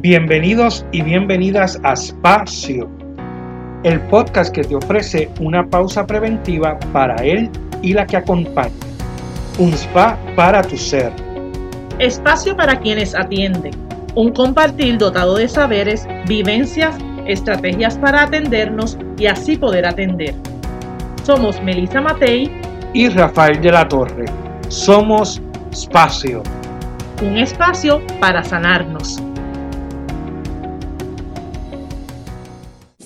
Bienvenidos y bienvenidas a Espacio, el podcast que te ofrece una pausa preventiva para él y la que acompaña. Un spa para tu ser. Espacio para quienes atienden. Un compartir dotado de saberes, vivencias, estrategias para atendernos y así poder atender. Somos Melissa Matei y Rafael de la Torre. Somos Espacio. Un espacio para sanarnos.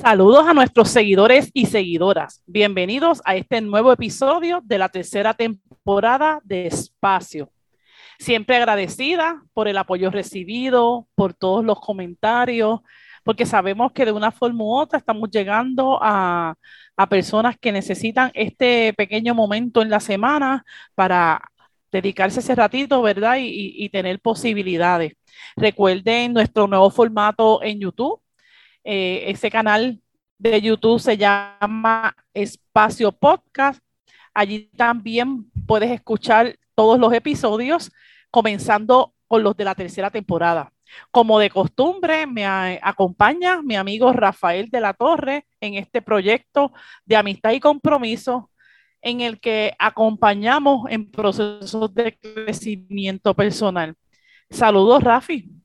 Saludos a nuestros seguidores y seguidoras. Bienvenidos a este nuevo episodio de la tercera temporada de Espacio. Siempre agradecida por el apoyo recibido, por todos los comentarios, porque sabemos que de una forma u otra estamos llegando a, personas que necesitan este pequeño momento en la semana para dedicarse ese ratito, ¿verdad? Y, y tener posibilidades. Recuerden nuestro nuevo formato en YouTube eh, ese canal de YouTube se llama Espacio Podcast. Allí también puedes escuchar todos los episodios, comenzando con los de la tercera temporada. Como de costumbre, me acompaña mi amigo Rafael de la Torre en este proyecto de amistad y compromiso en el que acompañamos en procesos de crecimiento personal. Saludos, Rafi.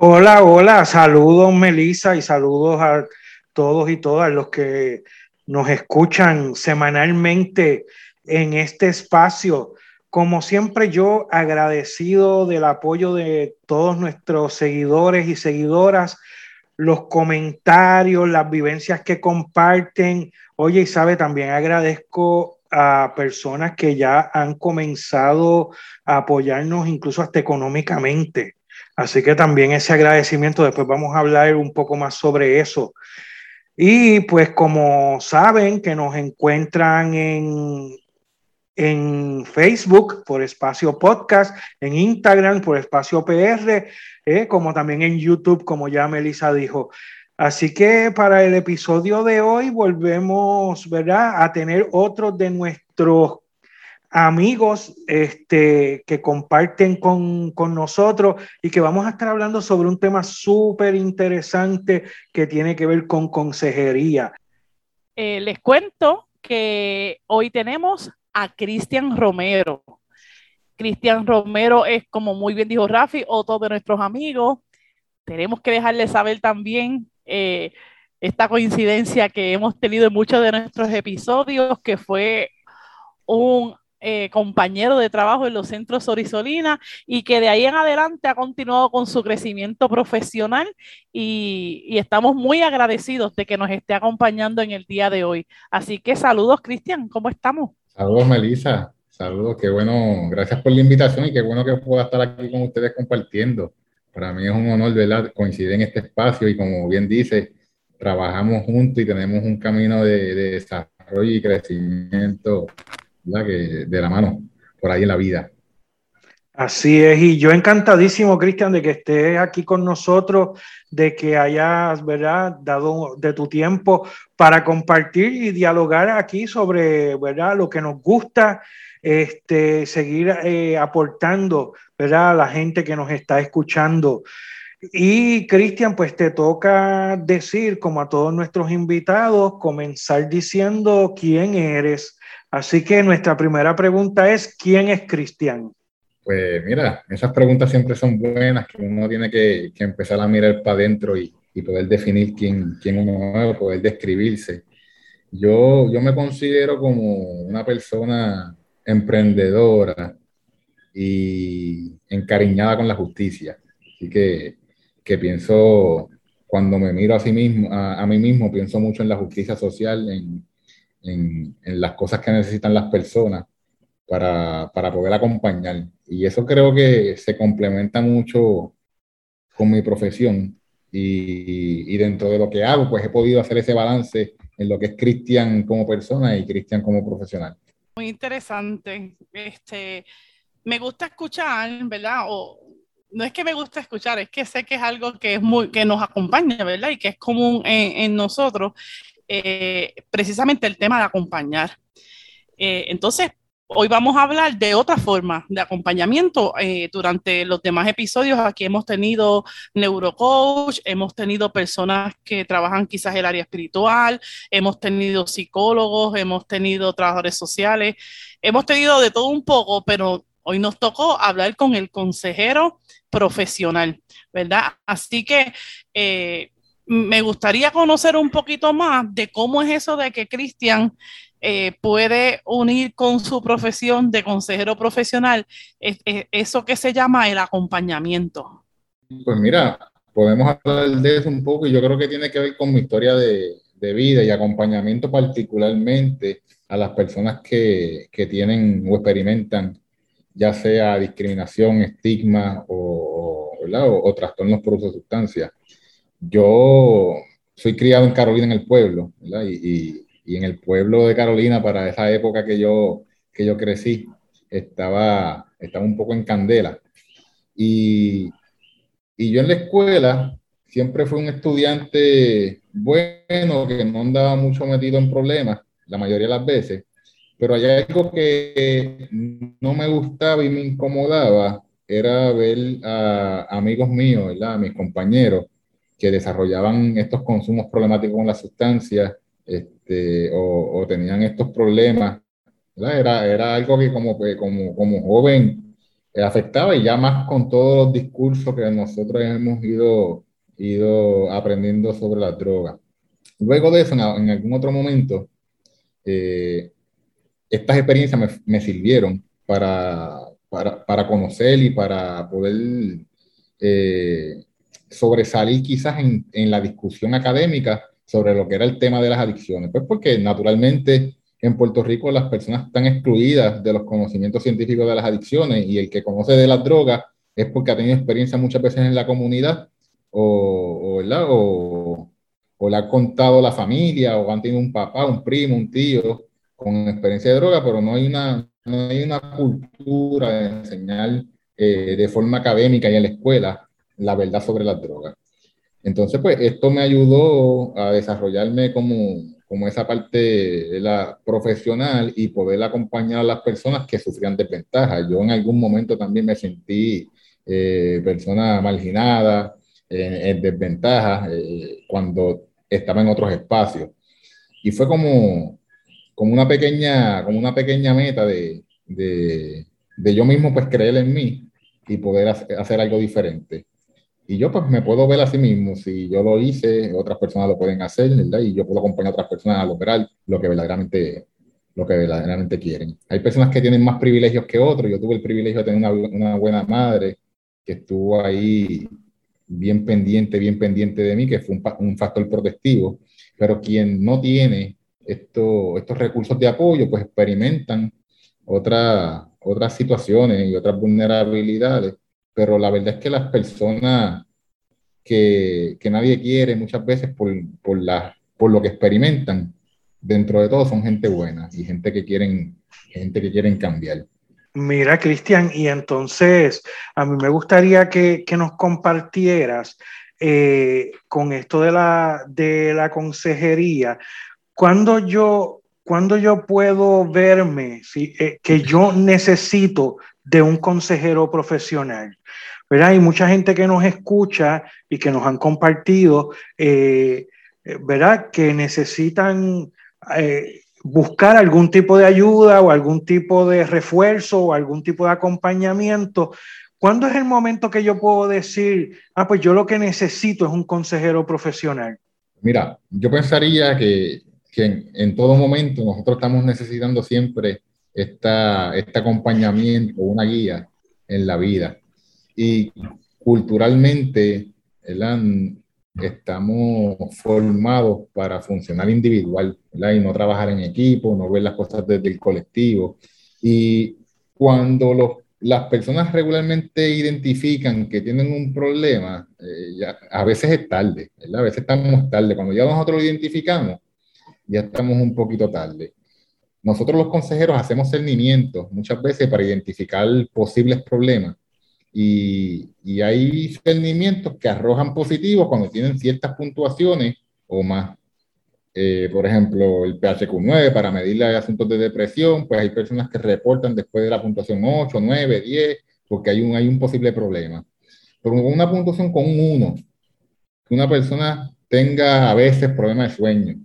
Hola, hola, saludos Melissa y saludos a todos y todas los que nos escuchan semanalmente en este espacio. Como siempre, yo agradecido del apoyo de todos nuestros seguidores y seguidoras, los comentarios, las vivencias que comparten. Oye, y sabe, también agradezco a personas que ya han comenzado a apoyarnos incluso hasta económicamente. Así que también ese agradecimiento, después vamos a hablar un poco más sobre eso. Y pues como saben que nos encuentran en, en Facebook por Espacio Podcast, en Instagram por Espacio PR, eh, como también en YouTube, como ya Melissa dijo. Así que para el episodio de hoy volvemos, ¿verdad?, a tener otro de nuestros amigos este, que comparten con, nosotros y que vamos a estar hablando sobre un tema súper interesante que tiene que ver con consejería. Eh, les cuento que hoy tenemos a Cristian Romero. Cristian Romero es, como muy bien dijo Rafi, otro de nuestros amigos. Tenemos que dejarle saber también eh, esta coincidencia que hemos tenido en muchos de nuestros episodios, que fue un eh, compañero de trabajo en los centros Sorisolina y que de ahí en adelante ha continuado con su crecimiento profesional y, estamos muy agradecidos de que nos esté acompañando en el día de hoy. Así que saludos, Cristian, ¿cómo estamos? Saludos, Melissa. Saludos, qué bueno, gracias por la invitación y qué bueno que pueda estar aquí con ustedes compartiendo. Para mí es un honor, ¿verdad? Coincidir en este espacio y como bien dice, trabajamos juntos y tenemos un camino de, de desarrollo y crecimiento que de la mano por ahí en la vida. Así es, y yo encantadísimo, Cristian, de que estés aquí con nosotros, de que hayas, ¿verdad?, dado de tu tiempo para compartir y dialogar aquí sobre, ¿verdad?, lo que nos gusta, este, seguir eh, aportando, ¿verdad?, a la gente que nos está escuchando. Y Cristian, pues te toca decir, como a todos nuestros invitados, comenzar diciendo quién eres, Así que nuestra primera pregunta es, ¿quién es Cristian? Pues mira, esas preguntas siempre son buenas, que uno tiene que, empezar a mirar para adentro y, poder definir quién, quién uno es, poder describirse. Yo, yo me considero como una persona emprendedora y encariñada con la justicia. Así que, que pienso, cuando me miro a, sí mismo, a, a mí mismo, pienso mucho en la justicia social, en, en, las cosas que necesitan las personas para, para, poder acompañar. Y eso creo que se complementa mucho con mi profesión. Y, y, dentro de lo que hago, pues he podido hacer ese balance en lo que es Cristian como persona y Cristian como profesional. Muy interesante. Este, me gusta escuchar, ¿verdad? O, no es que me gusta escuchar, es que sé que es algo que, es muy, que nos acompaña, ¿verdad? Y que es común en, nosotros. Eh, precisamente el tema de acompañar. Eh, entonces, hoy vamos a hablar de otra forma de acompañamiento. Eh, durante los demás episodios aquí hemos tenido neurocoach, hemos tenido personas que trabajan quizás el área espiritual, hemos tenido psicólogos, hemos tenido trabajadores sociales, hemos tenido de todo un poco, pero hoy nos tocó hablar con el consejero profesional, ¿verdad? Así que... Eh, me gustaría conocer un poquito más de cómo es eso de que Cristian eh, puede unir con su profesión de consejero profesional eso que se llama el acompañamiento. Pues mira, podemos hablar de eso un poco y yo creo que tiene que ver con mi historia de, vida y acompañamiento particularmente a las personas que, tienen o experimentan ya sea discriminación, estigma o, o, trastornos por uso de sustancias. Yo soy criado en Carolina, en el pueblo, y, y en el pueblo de Carolina, para esa época que yo, que yo crecí, estaba, estaba un poco en candela. Y, y yo en la escuela siempre fui un estudiante bueno, que no andaba mucho metido en problemas, la mayoría de las veces, pero hay algo que no me gustaba y me incomodaba, era ver a amigos míos, ¿verdad? a mis compañeros, que desarrollaban estos consumos problemáticos con las sustancias este, o, tenían estos problemas. Era, era algo que como, como, como joven eh, afectaba y ya más con todos los discursos que nosotros hemos ido, ido aprendiendo sobre la droga. Luego de eso, en, algún otro momento, eh, estas experiencias me, sirvieron para, para, para, conocer y para poder eh, sobresalir quizás en, en, la discusión académica sobre lo que era el tema de las adicciones. Pues porque naturalmente en Puerto Rico las personas están excluidas de los conocimientos científicos de las adicciones y el que conoce de las drogas es porque ha tenido experiencia muchas veces en la comunidad o, o, o, le ha contado la familia o han tenido un papá, un primo, un tío con experiencia de droga, pero no hay una, no hay una cultura de enseñar eh, de forma académica y en la escuela la verdad sobre las drogas. Entonces, pues esto me ayudó a desarrollarme como, como esa parte la profesional y poder acompañar a las personas que sufrían desventajas. Yo en algún momento también me sentí eh, persona marginada, en desventaja, eh, cuando estaba en otros espacios. Y fue como, como, una, pequeña, como una pequeña meta de, de, de yo mismo pues creer en mí y poder hacer algo diferente. Y yo pues me puedo ver a sí mismo, si yo lo hice, otras personas lo pueden hacer, ¿verdad? Y yo puedo acompañar a otras personas a lograr lo que verdaderamente, lo que verdaderamente quieren. Hay personas que tienen más privilegios que otros. Yo tuve el privilegio de tener una, una buena madre que estuvo ahí bien pendiente, bien pendiente de mí, que fue un, un factor protectivo. Pero quien no tiene esto, estos recursos de apoyo, pues experimentan otra, otras situaciones y otras vulnerabilidades pero la verdad es que las personas que, que nadie quiere muchas veces por, por, la, por lo que experimentan, dentro de todo son gente buena y gente que quieren, gente que quieren cambiar. Mira, Cristian, y entonces a mí me gustaría que, que nos compartieras eh, con esto de la, de la consejería, cuando yo, cuando yo puedo verme eh, que yo necesito de un consejero profesional. ¿verdad? Hay mucha gente que nos escucha y que nos han compartido, eh, ¿verdad? Que necesitan eh, buscar algún tipo de ayuda o algún tipo de refuerzo o algún tipo de acompañamiento. ¿Cuándo es el momento que yo puedo decir, ah, pues yo lo que necesito es un consejero profesional? Mira, yo pensaría que, que en, en, todo momento nosotros estamos necesitando siempre esta, este acompañamiento, una guía en la vida. Y culturalmente, estamos formados para funcionar individual y no trabajar en equipo, no ver las cosas desde el colectivo. Y cuando los, las personas regularmente identifican que tienen un problema, eh, ya, a veces es tarde, a veces estamos tarde. Cuando ya nosotros lo identificamos, ya estamos un poquito tarde. Nosotros los consejeros hacemos cernimientos muchas veces para identificar posibles problemas y, y hay cernimientos que arrojan positivos cuando tienen ciertas puntuaciones o más. eh, por ejemplo, el PHQ-9 para medir asuntos de depresión, pues hay personas que reportan después de la puntuación 8, 9, 10, porque hay un, hay un posible problema. Pero una puntuación con un 1, que una persona tenga a veces problemas de sueño,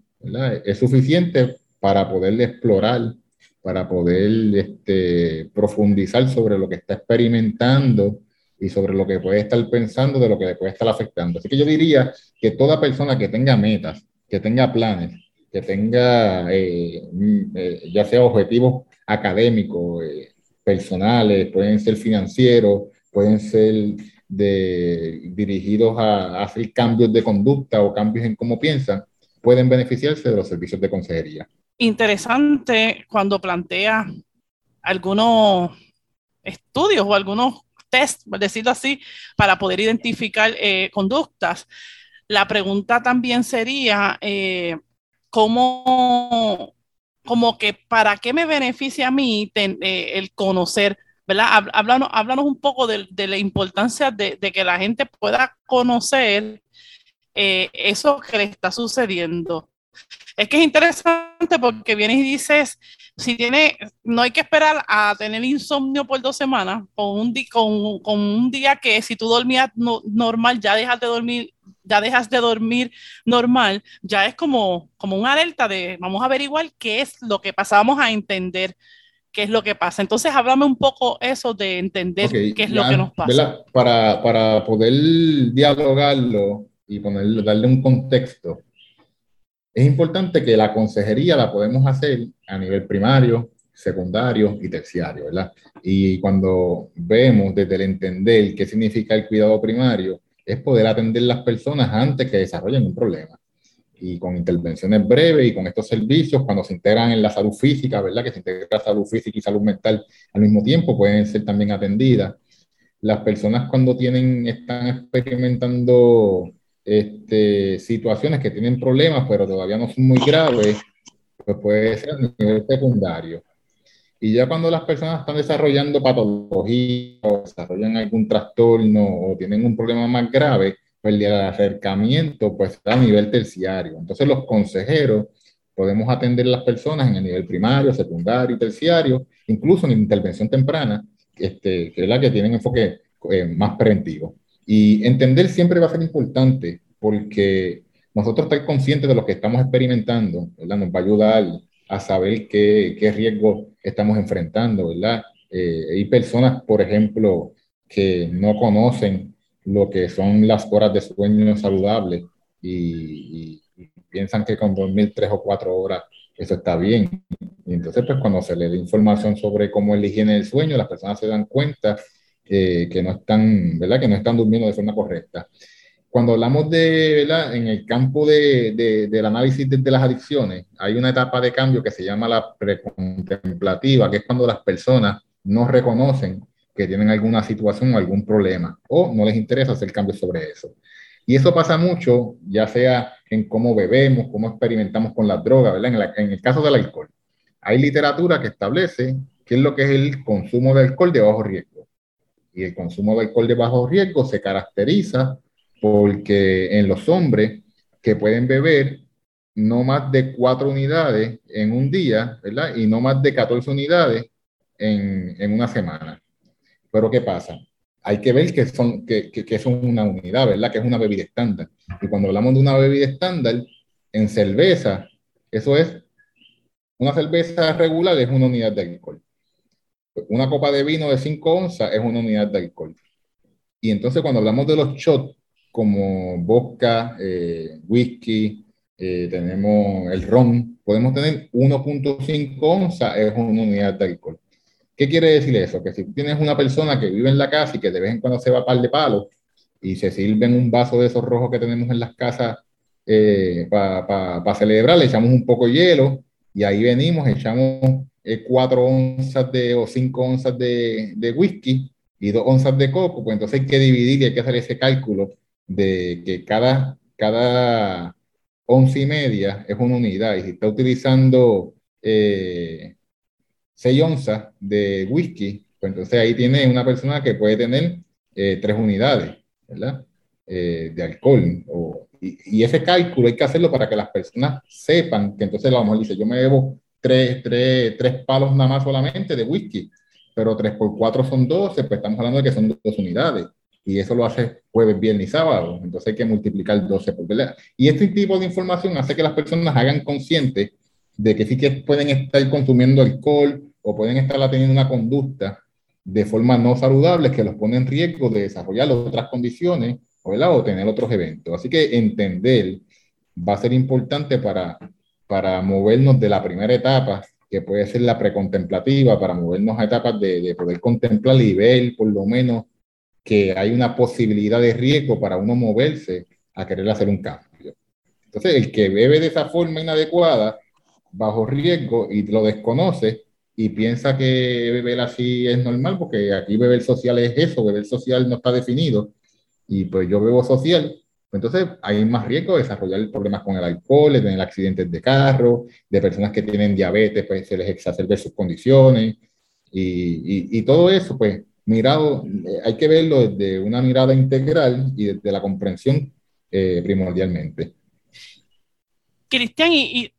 Es suficiente para poder explorar, para poder este, profundizar sobre lo que está experimentando y sobre lo que puede estar pensando, de lo que le puede estar afectando. Así que yo diría que toda persona que tenga metas, que tenga planes, que tenga eh, eh, ya sea objetivos académicos, eh, personales, pueden ser financieros, pueden ser de, dirigidos a, hacer cambios de conducta o cambios en cómo piensan, pueden beneficiarse de los servicios de consejería. Interesante cuando plantea algunos estudios o algunos test, por decirlo así, para poder identificar conductas. La pregunta también sería, eh, ¿cómo, que para qué me beneficia a mí eh, el conocer, ¿verdad? Háblanos, un poco de, la importancia de, que la gente pueda conocer eh, eso que le está sucediendo. Es que es interesante porque vienes y dices, si tiene, no hay que esperar a tener insomnio por dos semanas, con un, con, con un día que si tú dormías normal, ya dejas de dormir, ya dejas de dormir normal, ya es como, como una alerta de vamos a averiguar qué es lo que pasa, vamos a entender qué es lo que pasa. Entonces, háblame un poco eso de entender qué es lo que nos pasa. Para, para, poder dialogarlo y ponerlo, darle un contexto, es importante que la consejería la podemos hacer a nivel primario, secundario y terciario, ¿verdad? Y cuando vemos desde el entender qué significa el cuidado primario, es poder atender las personas antes que desarrollen un problema. Y con intervenciones breves y con estos servicios, cuando se integran en la salud física, ¿verdad? Que se integra salud física y salud mental al mismo tiempo, pueden ser también atendidas. Las personas cuando tienen, están experimentando este, situaciones que tienen problemas, pero todavía no son muy graves, pues puede ser a nivel secundario. Y ya cuando las personas están desarrollando patología o desarrollan algún trastorno o tienen un problema más grave, pues el acercamiento pues a nivel terciario. Entonces los consejeros podemos atender a las personas en el nivel primario, secundario y terciario, incluso en intervención temprana, este, que es la que tienen enfoque eh, más preventivo. Y entender siempre va a ser importante porque nosotros estar conscientes de lo que estamos experimentando, ¿verdad? Nos va a ayudar a saber qué, qué riesgos estamos enfrentando, ¿verdad? Eh, hay personas, por ejemplo, que no conocen lo que son las horas de sueño saludables y, piensan que con dormir tres o cuatro horas eso está bien. Y entonces, pues cuando se le da información sobre cómo es la higiene del sueño, las personas se dan cuenta eh, que no están, ¿verdad? Que no están durmiendo de forma correcta. Cuando hablamos de, ¿verdad? En el campo de, de, del análisis de, de, las adicciones, hay una etapa de cambio que se llama la precontemplativa, que es cuando las personas no reconocen que tienen alguna situación o algún problema o no les interesa hacer cambios sobre eso. Y eso pasa mucho, ya sea en cómo bebemos, cómo experimentamos con las drogas, ¿verdad? En, en el caso del alcohol. Hay literatura que establece qué es lo que es el consumo de alcohol de bajo riesgo. Y el consumo de alcohol de bajo riesgo se caracteriza porque en los hombres que pueden beber no más de cuatro unidades en un día, ¿verdad? Y no más de 14 unidades en, en una semana. Pero ¿qué pasa? Hay que ver que son, que, que, que son una unidad, ¿verdad? Que es una bebida estándar. Y cuando hablamos de una bebida estándar, en cerveza, eso es, una cerveza regular es una unidad de alcohol. Una copa de vino de 5 onzas es una unidad de alcohol. Y entonces cuando hablamos de los shots, como vodka, eh, whisky, eh, tenemos el ron, podemos tener 1.5 onzas, es una unidad de alcohol. ¿Qué quiere decir eso? Que si tienes una persona que vive en la casa y que de vez en cuando se va a par de palos y se sirven un vaso de esos rojos que tenemos en las casas eh, para celebrar, le echamos un poco de hielo y ahí venimos, echamos 4 onzas de, o 5 onzas de, de, whisky y 2 onzas de coco, pues entonces hay que dividir y hay que hacer ese cálculo de que cada, cada once y media es una unidad y si está utilizando eh, 6 onzas de whisky, pues entonces ahí tiene una persona que puede tener eh, unidades, ¿verdad? Eh, de alcohol. O, y, ese cálculo hay que hacerlo para que las personas sepan que entonces a lo mejor dice, yo me bebo tres, tres, tres palos nada más solamente de whisky, pero tres por cuatro son 12, pues estamos hablando de que son dos unidades. Y eso lo hace jueves, viernes y sábado. Entonces hay que multiplicar 12 por ¿verdad? Y este tipo de información hace que las personas hagan conscientes de que sí que pueden estar consumiendo alcohol o pueden estar teniendo una conducta de forma no saludable que los pone en riesgo de desarrollar otras condiciones o tener otros eventos. Así que entender va a ser importante para, para movernos de la primera etapa, que puede ser la precontemplativa, para movernos a etapas de, de poder contemplar y ver por lo menos que hay una posibilidad de riesgo para uno moverse a querer hacer un cambio. Entonces, el que bebe de esa forma inadecuada, bajo riesgo y lo desconoce y piensa que beber así es normal, porque aquí beber social es eso, beber social no está definido, y pues yo bebo social, entonces hay más riesgo de desarrollar problemas con el alcohol, de tener accidentes de carro, de personas que tienen diabetes, pues se les exacerbe sus condiciones, y, y, todo eso, pues mirado, eh, hay que verlo desde una mirada integral y desde la comprensión eh, primordialmente. Cristian, y, y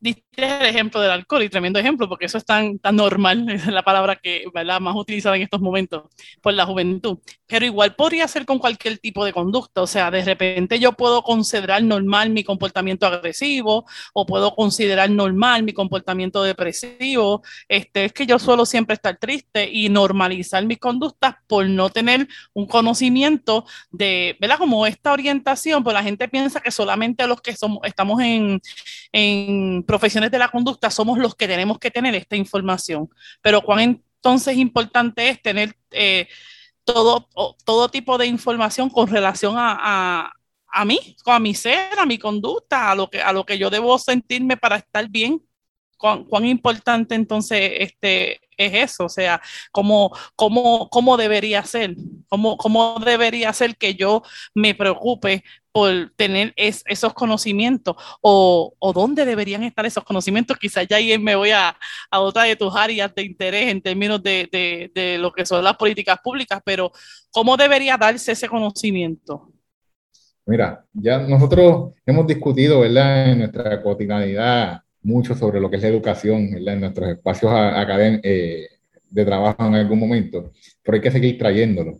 diste el ejemplo del alcohol y tremendo ejemplo porque eso es tan, tan normal, es la palabra que ¿verdad? más utilizada en estos momentos por la juventud. Pero igual podría ser con cualquier tipo de conducta, o sea, de repente yo puedo considerar normal mi comportamiento agresivo o puedo considerar normal mi comportamiento depresivo. Este, es que yo suelo siempre estar triste y normalizar mis conductas por no tener un conocimiento de, ¿verdad? Como esta orientación, pues la gente piensa que solamente los que somos, estamos en en profesiones de la conducta somos los que tenemos que tener esta información. Pero cuán entonces importante es tener eh, todo, todo tipo de información con relación a, a, mí, a mi ser, a mi conducta, a lo, que, a lo que yo debo sentirme para estar bien. Cuán, cuán importante entonces este, es eso, o sea, cómo, cómo, cómo debería ser, cómo, cómo debería ser que yo me preocupe por tener esos conocimientos o, o, dónde deberían estar esos conocimientos. Quizás ya ahí me voy a, a otra de tus áreas de interés en términos de, de, de, lo que son las políticas públicas, pero ¿cómo debería darse ese conocimiento? Mira, ya nosotros hemos discutido, ¿verdad?, en nuestra cotidianidad mucho sobre lo que es la educación, ¿verdad?, en nuestros espacios. Eh, de trabajo en algún momento, pero hay que seguir trayéndolo.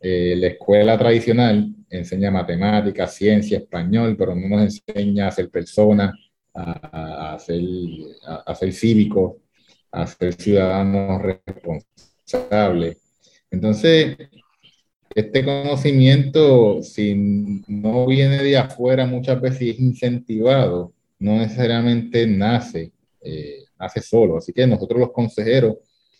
Eh, la escuela tradicional enseña matemáticas, ciencia, español, pero no nos enseña a ser personas, a, a, ser, a, ser cívicos, a ser ciudadanos responsables. Entonces, este conocimiento, si no viene de afuera, muchas veces es incentivado, no necesariamente nace, eh, nace solo. Así que nosotros los consejeros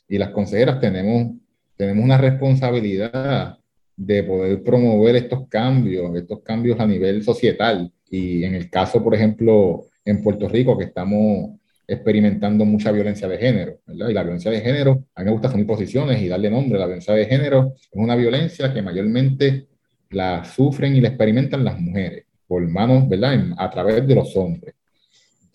y las consejeras tenemos, tenemos una responsabilidad de poder promover estos cambios, estos cambios a nivel societal. Y en el caso, por ejemplo, en Puerto Rico, que estamos experimentando mucha violencia de género, ¿verdad? Y la violencia de género, a mí me gusta asumir posiciones y darle nombre. La violencia de género es una violencia que mayormente la sufren y la experimentan las mujeres por manos, ¿verdad? a través de los hombres.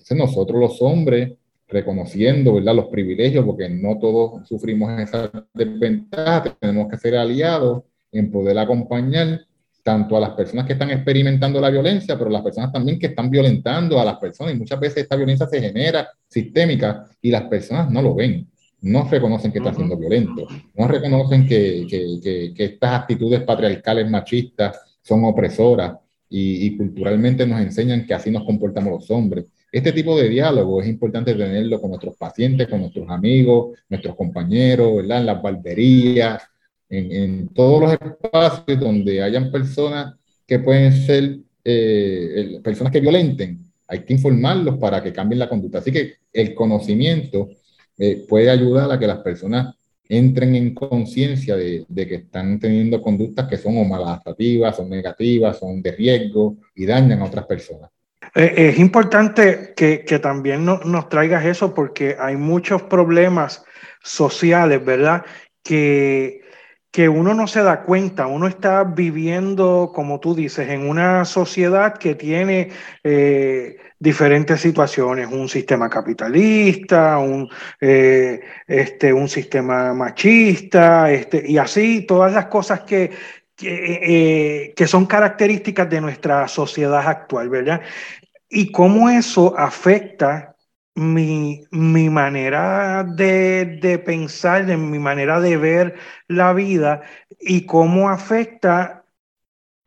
Entonces nosotros los hombres, reconociendo, ¿verdad? Los privilegios, porque no todos sufrimos esa desventaja, tenemos que ser aliados en poder acompañar tanto a las personas que están experimentando la violencia, pero las personas también que están violentando a las personas. Y muchas veces esta violencia se genera sistémica y las personas no lo ven, no reconocen que está siendo violento, no reconocen que, que, que, estas actitudes patriarcales machistas son opresoras y, y, culturalmente nos enseñan que así nos comportamos los hombres. Este tipo de diálogo es importante tenerlo con nuestros pacientes, con nuestros amigos, nuestros compañeros, ¿verdad? en las barberías, en, todos los espacios donde hayan personas que pueden ser eh, personas que violenten, hay que informarlos para que cambien la conducta. Así que el conocimiento eh, puede ayudar a que las personas entren en conciencia de, que están teniendo conductas que son o maladaptativas, son negativas, son de riesgo y dañan a otras personas. Eh, es importante que, también no, nos traigas eso porque hay muchos problemas sociales, ¿verdad? Que que uno no se da cuenta, uno está viviendo, como tú dices, en una sociedad que tiene eh, diferentes situaciones, un sistema capitalista, un, eh, este, un sistema machista, este, y así todas las cosas que, que, que son características de nuestra sociedad actual, ¿verdad? Y cómo eso afecta mi, mi manera de, de, pensar, de mi manera de ver la vida y cómo afecta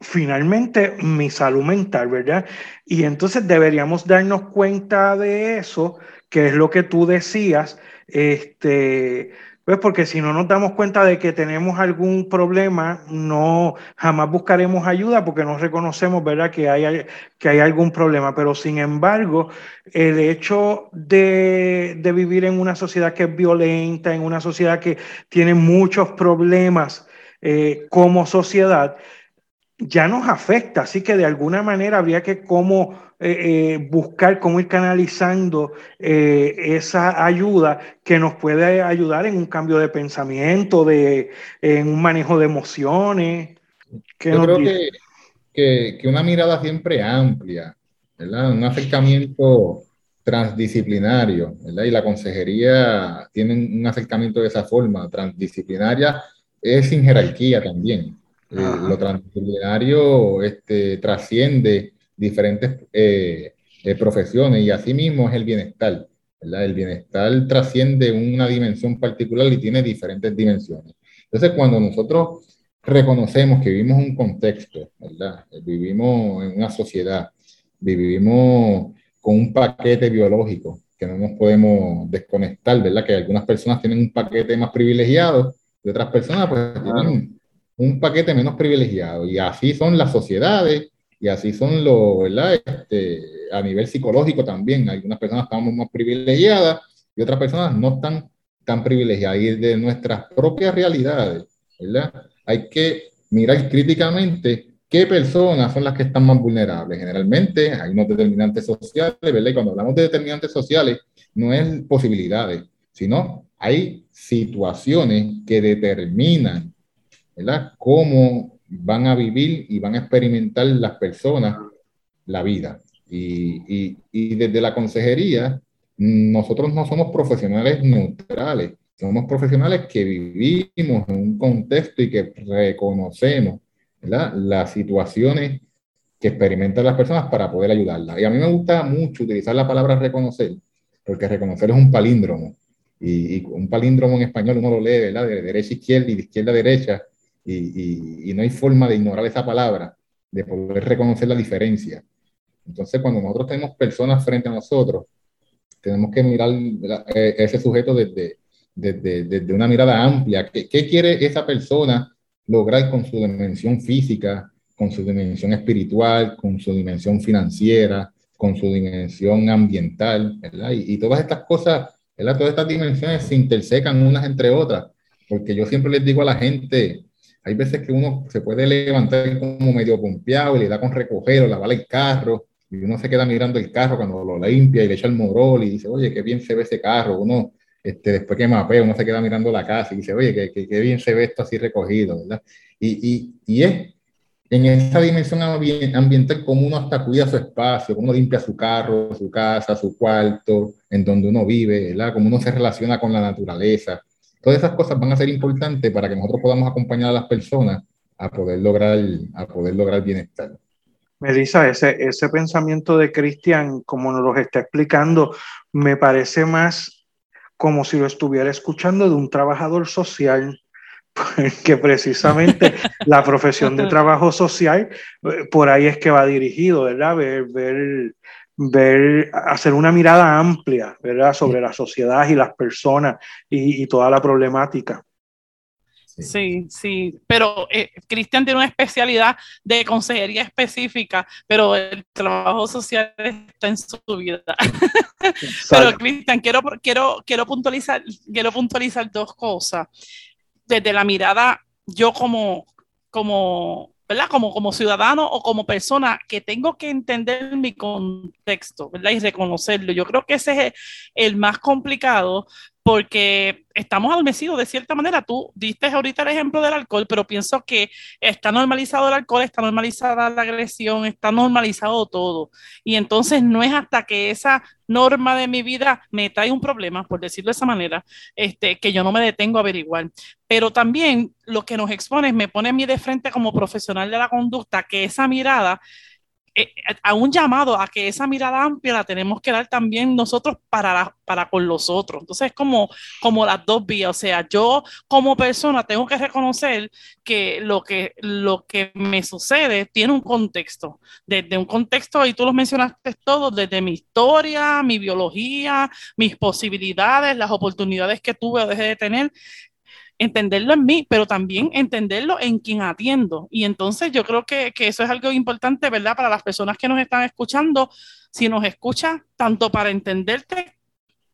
finalmente mi salud mental, ¿verdad? Y entonces deberíamos darnos cuenta de eso, que es lo que tú decías, este, pues porque si no nos damos cuenta de que tenemos algún problema, no jamás buscaremos ayuda porque no reconocemos, ¿verdad?, que hay, que hay algún problema. Pero sin embargo, el hecho de, de vivir en una sociedad que es violenta, en una sociedad que tiene muchos problemas eh, como sociedad, ya nos afecta. Así que de alguna manera habría que como eh, eh, buscar cómo ir canalizando eh, esa ayuda que nos puede ayudar en un cambio de pensamiento, de, en un manejo de emociones. Yo creo que, que, que, una mirada siempre amplia, ¿verdad? un acercamiento transdisciplinario, ¿verdad? y la consejería tiene un acercamiento de esa forma, transdisciplinaria, es sin jerarquía también. lo transdisciplinario este, trasciende diferentes eh, eh, profesiones y así mismo es el bienestar. ¿verdad? El bienestar trasciende una dimensión particular y tiene diferentes dimensiones. Entonces, cuando nosotros reconocemos que vivimos un contexto, ¿verdad? Vivimos en una sociedad, vivimos con un paquete biológico que no nos podemos desconectar, ¿verdad? Que algunas personas tienen un paquete más privilegiado y otras personas pues tienen un paquete menos privilegiado. Y así son las sociedades y así son los, ¿verdad? Este, a nivel psicológico también, algunas personas estamos más privilegiadas y otras personas no están tan privilegiadas. Y de nuestras propias realidades, ¿verdad? Hay que mirar críticamente qué personas son las que están más vulnerables. Generalmente hay unos determinantes sociales, ¿verdad? Y cuando hablamos de determinantes sociales, no es posibilidades, sino hay situaciones que determinan, ¿verdad? Cómo van a vivir y van a experimentar las personas la vida. Y, y, desde la consejería, nosotros no somos profesionales neutrales, somos profesionales que vivimos en un contexto y que reconocemos las situaciones que experimentan las personas para poder ayudarlas. Y a mí me gusta mucho utilizar la palabra reconocer, porque reconocer es un palíndromo. Y, un palíndromo en español uno lo lee ¿verdad? de derecha a izquierda y de izquierda a derecha, y, no hay forma de ignorar esa palabra, de poder reconocer la diferencia. Entonces, cuando nosotros tenemos personas frente a nosotros, tenemos que mirar eh, ese sujeto desde, desde, desde una mirada amplia. ¿Qué, ¿Qué, quiere esa persona lograr con su dimensión física, con su dimensión espiritual, con su dimensión financiera, con su dimensión ambiental? ¿verdad? Y, y todas estas cosas, ¿verdad? todas estas dimensiones se intersecan unas entre otras. Porque yo siempre les digo a la gente, hay veces que uno se puede levantar como medio pompeado y le da con recoger o lavar el carro y uno se queda mirando el carro cuando lo limpia y le echa el morol y dice, oye, qué bien se ve ese carro. Uno, este, después que mapea, uno se queda mirando la casa y dice, oye, qué, qué, bien se ve esto así recogido, ¿verdad? Y, y, y es en esa dimensión ambiental como uno hasta cuida su espacio, como uno limpia su carro, su casa, su cuarto, en donde uno vive, ¿verdad? Como uno se relaciona con la naturaleza. Todas esas cosas van a ser importantes para que nosotros podamos acompañar a las personas a poder lograr, a poder lograr bienestar. Melissa, ese, ese pensamiento de Cristian, como nos lo está explicando, me parece más como si lo estuviera escuchando de un trabajador social, que precisamente la profesión de trabajo social, eh, por ahí es que va dirigido, ¿verdad? Ver, ver ver, hacer una mirada amplia, ¿verdad? Sobre la sociedad y las personas y, toda la problemática. Sí, sí, pero eh, Cristian tiene una especialidad de consejería específica, pero el trabajo social está en su vida. pero Cristian, quiero, quiero, quiero, puntualizar, quiero puntualizar dos cosas. Desde la mirada, yo como, como ¿verdad? Como, como ciudadano o como persona que tengo que entender mi contexto, ¿verdad? Y reconocerlo. Yo creo que ese es el, más complicado porque estamos adormecidos de cierta manera. Tú diste ahorita el ejemplo del alcohol, pero pienso que está normalizado el alcohol, está normalizada la agresión, está normalizado todo. Y entonces no es hasta que esa norma de mi vida me trae un problema, por decirlo de esa manera, este, que yo no me detengo a averiguar. Pero también lo que nos expone me pone a mí de frente como profesional de la conducta, que esa mirada eh, a un llamado a que esa mirada amplia la tenemos que dar también nosotros para, para con los otros. Entonces es como, como las dos vías. O sea, yo como persona tengo que reconocer que lo que, lo que me sucede tiene un contexto. Desde un contexto, y tú lo mencionaste todo, desde mi historia, mi biología, mis posibilidades, las oportunidades que tuve o dejé de tener entenderlo en mí, pero también entenderlo en quien atiendo. Y entonces yo creo que, eso es algo importante, ¿verdad? Para las personas que nos están escuchando, si nos escuchas tanto para entenderte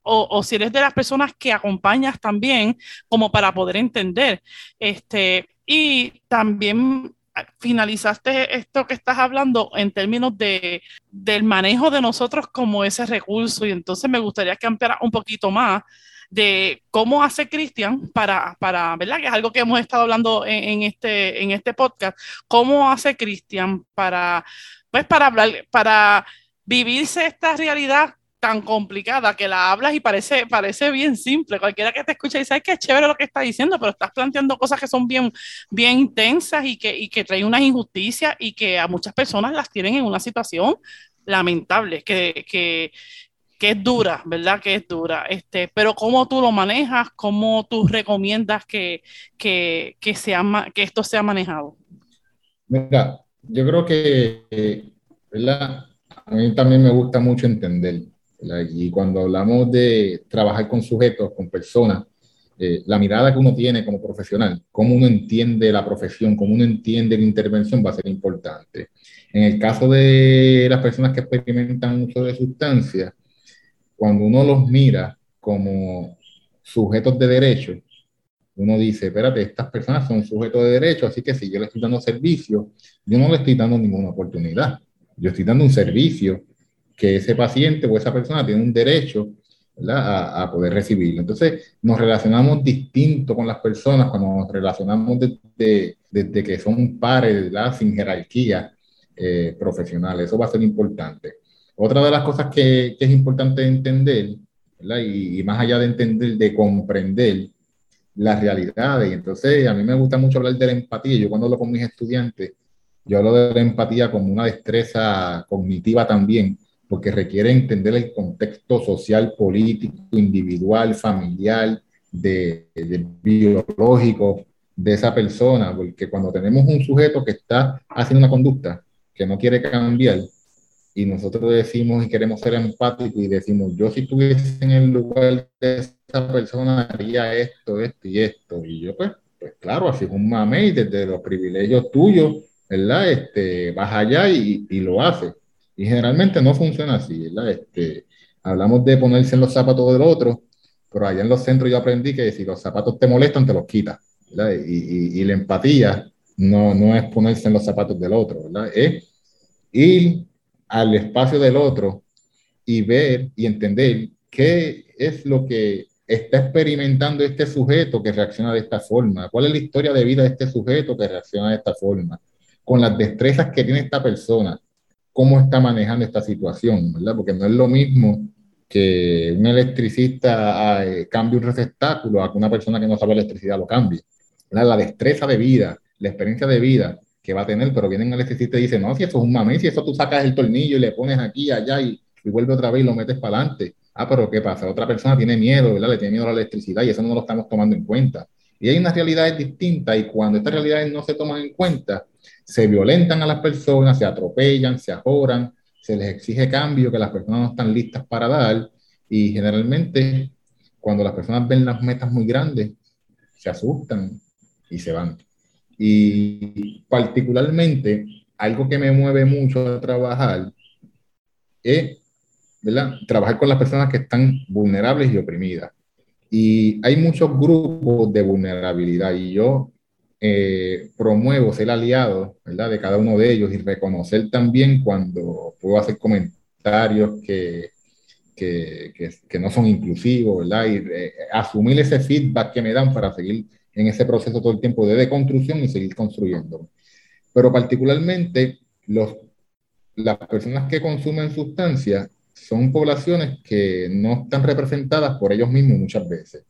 o, si eres de las personas que acompañas también, como para poder entender. Este, y también finalizaste esto que estás hablando en términos de, del manejo de nosotros como ese recurso y entonces me gustaría que ampliara un poquito más de cómo hace Cristian para, para, ¿verdad? Que es algo que hemos estado hablando en, este, en este podcast, cómo hace Cristian para, pues, para hablar, para vivirse esta realidad tan complicada que la hablas y parece, parece bien simple. Cualquiera que te escuche dice, ay, qué chévere lo que está diciendo, pero estás planteando cosas que son bien, bien intensas y que, y que traen unas injusticias y que a muchas personas las tienen en una situación lamentable, que, que, que es dura, ¿verdad? Que es dura. Este, pero cómo tú lo manejas, cómo tú recomiendas que, que, que, sea, que esto sea manejado. Mira, yo creo que, ¿verdad? A mí también me gusta mucho entender, Y cuando hablamos de trabajar con sujetos, con personas, eh, la mirada que uno tiene como profesional, cómo uno entiende la profesión, cómo uno entiende la intervención va a ser importante. En el caso de las personas que experimentan uso de sustancias, cuando uno los mira como sujetos de derecho, uno dice, espérate, estas personas son sujetos de derecho, así que si yo le estoy dando servicio, yo no le estoy dando ninguna oportunidad. Yo estoy dando un servicio que ese paciente o esa persona tiene un derecho a, a, poder recibirlo. Entonces, nos relacionamos distinto con las personas cuando nos relacionamos desde, desde que son pares, sin jerarquía eh, profesional. Eso va a ser importante. Otra de las cosas que, es importante entender, y, más allá de entender, de comprender las realidades. Entonces, a mí me gusta mucho hablar de la empatía. Yo cuando hablo con mis estudiantes, yo hablo de la empatía como una destreza cognitiva también, porque requiere entender el contexto social, político, individual, familiar, de, biológico de esa persona, porque cuando tenemos un sujeto que está haciendo una conducta que no quiere cambiar, y nosotros decimos y queremos ser empáticos y decimos, yo si estuviese en el lugar de esa persona haría esto, esto y esto. Y yo pues, pues claro, así es un mamey desde los privilegios tuyos, ¿verdad? Este, vas allá y, y lo haces. Y generalmente no funciona así, ¿verdad? Este, hablamos de ponerse en los zapatos del otro, pero allá en los centros yo aprendí que si los zapatos te molestan, te los quitas, ¿verdad? Y, y, y la empatía no, no es ponerse en los zapatos del otro, ¿verdad? Es ir al espacio del otro y ver y entender qué es lo que está experimentando este sujeto que reacciona de esta forma, cuál es la historia de vida de este sujeto que reacciona de esta forma, con las destrezas que tiene esta persona, cómo está manejando esta situación, ¿verdad? Porque no es lo mismo que un electricista ah, eh, cambie un receptáculo a que una persona que no sabe electricidad lo cambie. La destreza de vida, la experiencia de vida que va a tener, pero vienen al electricista y dicen, no, si eso es un mame, si eso tú sacas el tornillo y le pones aquí, allá y, y vuelve otra vez y lo metes para adelante. Ah, pero ¿qué pasa? Otra persona tiene miedo, ¿verdad? Le tiene miedo a la electricidad y eso no lo estamos tomando en cuenta. Y hay unas realidades distintas y cuando estas realidades no se toman en cuenta, se violentan a las personas, se atropellan, se ajoran, se les exige cambio que las personas no están listas para dar y generalmente cuando las personas ven las metas muy grandes, se asustan y se van. Y particularmente, algo que me mueve mucho a trabajar es ¿verdad? trabajar con las personas que están vulnerables y oprimidas. Y hay muchos grupos de vulnerabilidad y yo eh, promuevo ser aliado ¿verdad? de cada uno de ellos y reconocer también cuando puedo hacer comentarios que, que, que, no son inclusivos, ¿verdad? Y eh, asumir ese feedback que me dan para seguir en ese proceso todo el tiempo de deconstrucción y seguir construyendo. Pero particularmente los, las personas que consumen sustancias son poblaciones que no están representadas por ellos mismos muchas veces.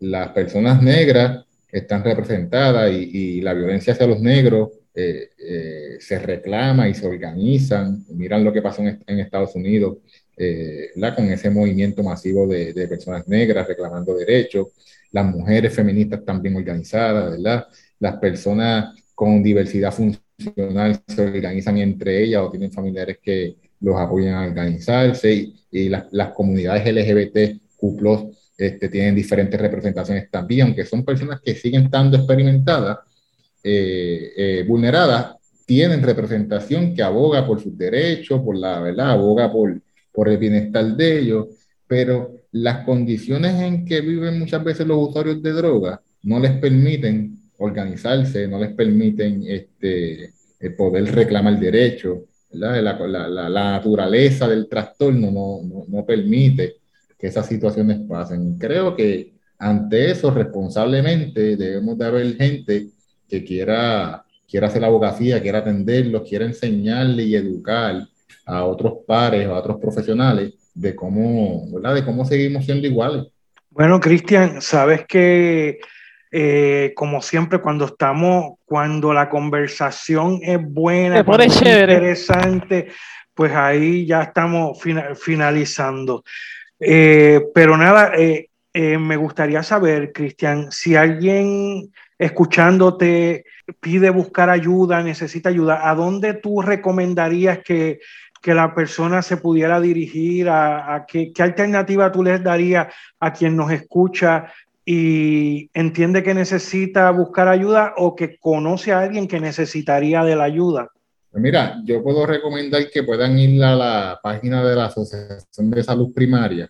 Las personas negras están representadas y, la violencia hacia los negros eh, eh, se reclama y se organizan. Miran lo que pasó en Estados Unidos eh, con ese movimiento masivo de, de, personas negras reclamando derechos, las mujeres feministas también organizadas, ¿verdad? Las personas con diversidad funcional se organizan entre ellas o tienen familiares que los apoyan a organizarse y, las, las, comunidades LGBTQ este, tienen diferentes representaciones también, aunque son personas que siguen estando experimentadas, eh, eh, vulneradas, tienen representación que aboga por sus derechos, por la verdad, aboga por, por el bienestar de ellos, pero las condiciones en que viven muchas veces los usuarios de droga no les permiten organizarse, no les permiten este, poder reclamar derechos, la, la, la, naturaleza del trastorno no, no, no, permite que esas situaciones pasen. Creo que ante eso, responsablemente, debemos de haber gente que quiera, quiera hacer abogacía, quiera atenderlos, quiera enseñarle y educar a otros pares, a otros profesionales de cómo, ¿verdad? De cómo seguimos siendo iguales. Bueno, Cristian, sabes que eh, como siempre, cuando estamos, cuando la conversación es buena, es interesante, pues ahí ya estamos finalizando. Eh, pero nada, eh, me gustaría saber, Cristian, si alguien escuchándote pide buscar ayuda, necesita ayuda, ¿a dónde tú recomendarías que, que la persona se pudiera dirigir? ¿A, qué, qué, alternativa tú les darías a quien nos escucha y entiende que necesita buscar ayuda o que conoce a alguien que necesitaría de la ayuda? Pues mira, yo puedo recomendar que puedan ir a la página de la Asociación de Salud Primaria.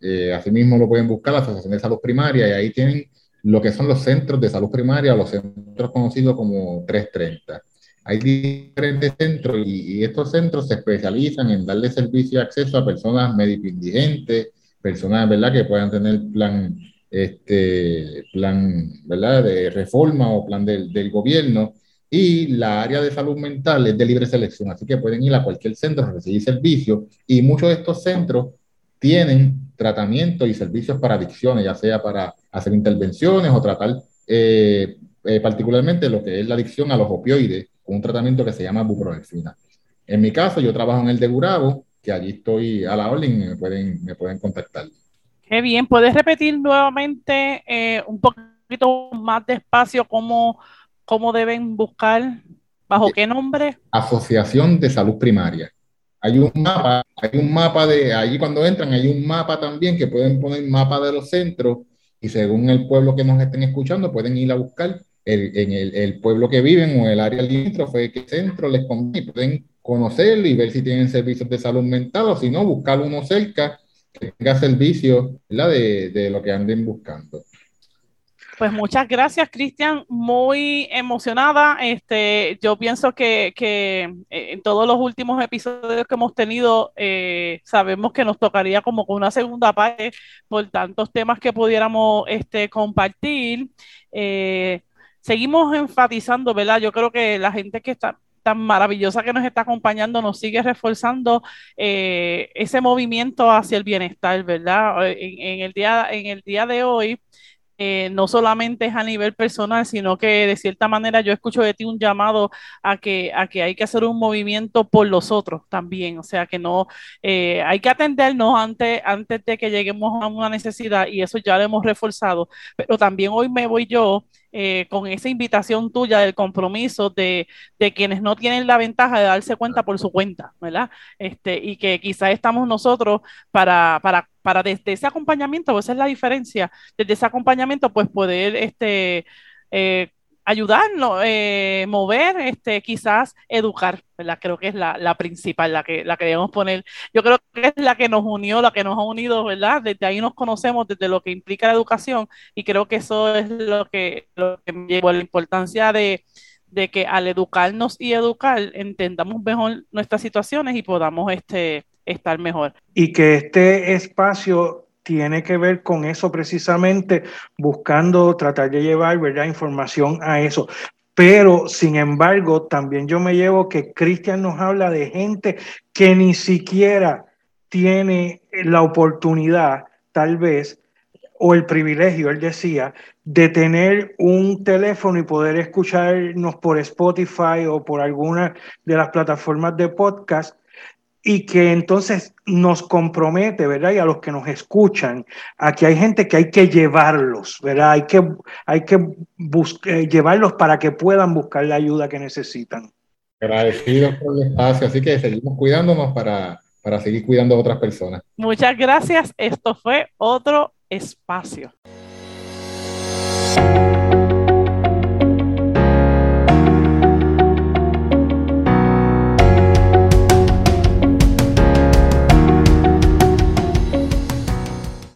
Eh, asimismo lo pueden buscar, la Asociación de Salud Primaria, y ahí tienen lo que son los centros de salud primaria, los centros conocidos como 330. Hay diferentes centros y, y estos centros se especializan en darle servicio y acceso a personas médico indigentes, personas ¿verdad? que puedan tener plan este plan ¿verdad? de reforma o plan del, del, gobierno. Y la área de salud mental es de libre selección, así que pueden ir a cualquier centro a recibir servicios. Y muchos de estos centros tienen tratamientos y servicios para adicciones, ya sea para hacer intervenciones o tratar eh, eh, particularmente lo que es la adicción a los opioides, un tratamiento que se llama buprofena. En mi caso, yo trabajo en el de Gurabo, que allí estoy a la orden y me pueden, me pueden contactar. Qué bien, ¿puedes repetir nuevamente eh, un poquito más despacio cómo, cómo deben buscar, bajo qué nombre? Asociación de Salud Primaria. Hay un mapa, hay un mapa de, allí cuando entran hay un mapa también que pueden poner mapa de los centros y según el pueblo que nos estén escuchando pueden ir a buscar el, en el, el, pueblo que viven o el área limítrofe, qué centro les conviene, pueden conocerlo y ver si tienen servicios de salud mental o si no, buscar uno cerca que tenga servicio de, de lo que anden buscando. Pues muchas gracias, Cristian. Muy emocionada. Este, yo pienso que, que, eh, en todos los últimos episodios que hemos tenido, eh, sabemos que nos tocaría como con una segunda parte por tantos temas que pudiéramos este, compartir. Eh, seguimos enfatizando, ¿verdad? Yo creo que la gente que está tan maravillosa que nos está acompañando nos sigue reforzando eh, ese movimiento hacia el bienestar, ¿verdad? En, el, día, en el día de hoy, eh, no solamente es a nivel personal, sino que de cierta manera yo escucho de ti un llamado a que, a que hay que hacer un movimiento por los otros también, o sea que no, eh, hay que atendernos antes, antes de que lleguemos a una necesidad y eso ya lo hemos reforzado, pero también hoy me voy yo eh, con esa invitación tuya del compromiso de, de, quienes no tienen la ventaja de darse cuenta por su cuenta, ¿verdad? Este, y que quizás estamos nosotros para, para, para desde ese acompañamiento, pues esa es la diferencia, desde ese acompañamiento, pues poder este, eh, ayudarnos, eh, mover, este, quizás educar, ¿verdad? Creo que es la, la, principal, la que, la que debemos poner. Yo creo que es la que nos unió, la que nos ha unido, ¿verdad? Desde ahí nos conocemos, desde lo que implica la educación, y creo que eso es lo que, lo que me llevó a la importancia de, de que al educarnos y educar entendamos mejor nuestras situaciones y podamos este, estar mejor. Y que este espacio tiene que ver con eso precisamente, buscando tratar de llevar ¿verdad? información a eso. Pero, sin embargo, también yo me llevo que Cristian nos habla de gente que ni siquiera tiene la oportunidad, tal vez, o el privilegio, él decía, de tener un teléfono y poder escucharnos por Spotify o por alguna de las plataformas de podcast y que entonces nos compromete, ¿verdad? Y a los que nos escuchan, aquí hay gente que hay que llevarlos, ¿verdad? Hay que, hay que eh, llevarlos para que puedan buscar la ayuda que necesitan. Agradecidos por el espacio, así que seguimos cuidándonos para, para seguir cuidando a otras personas. Muchas gracias. Esto fue otro espacio.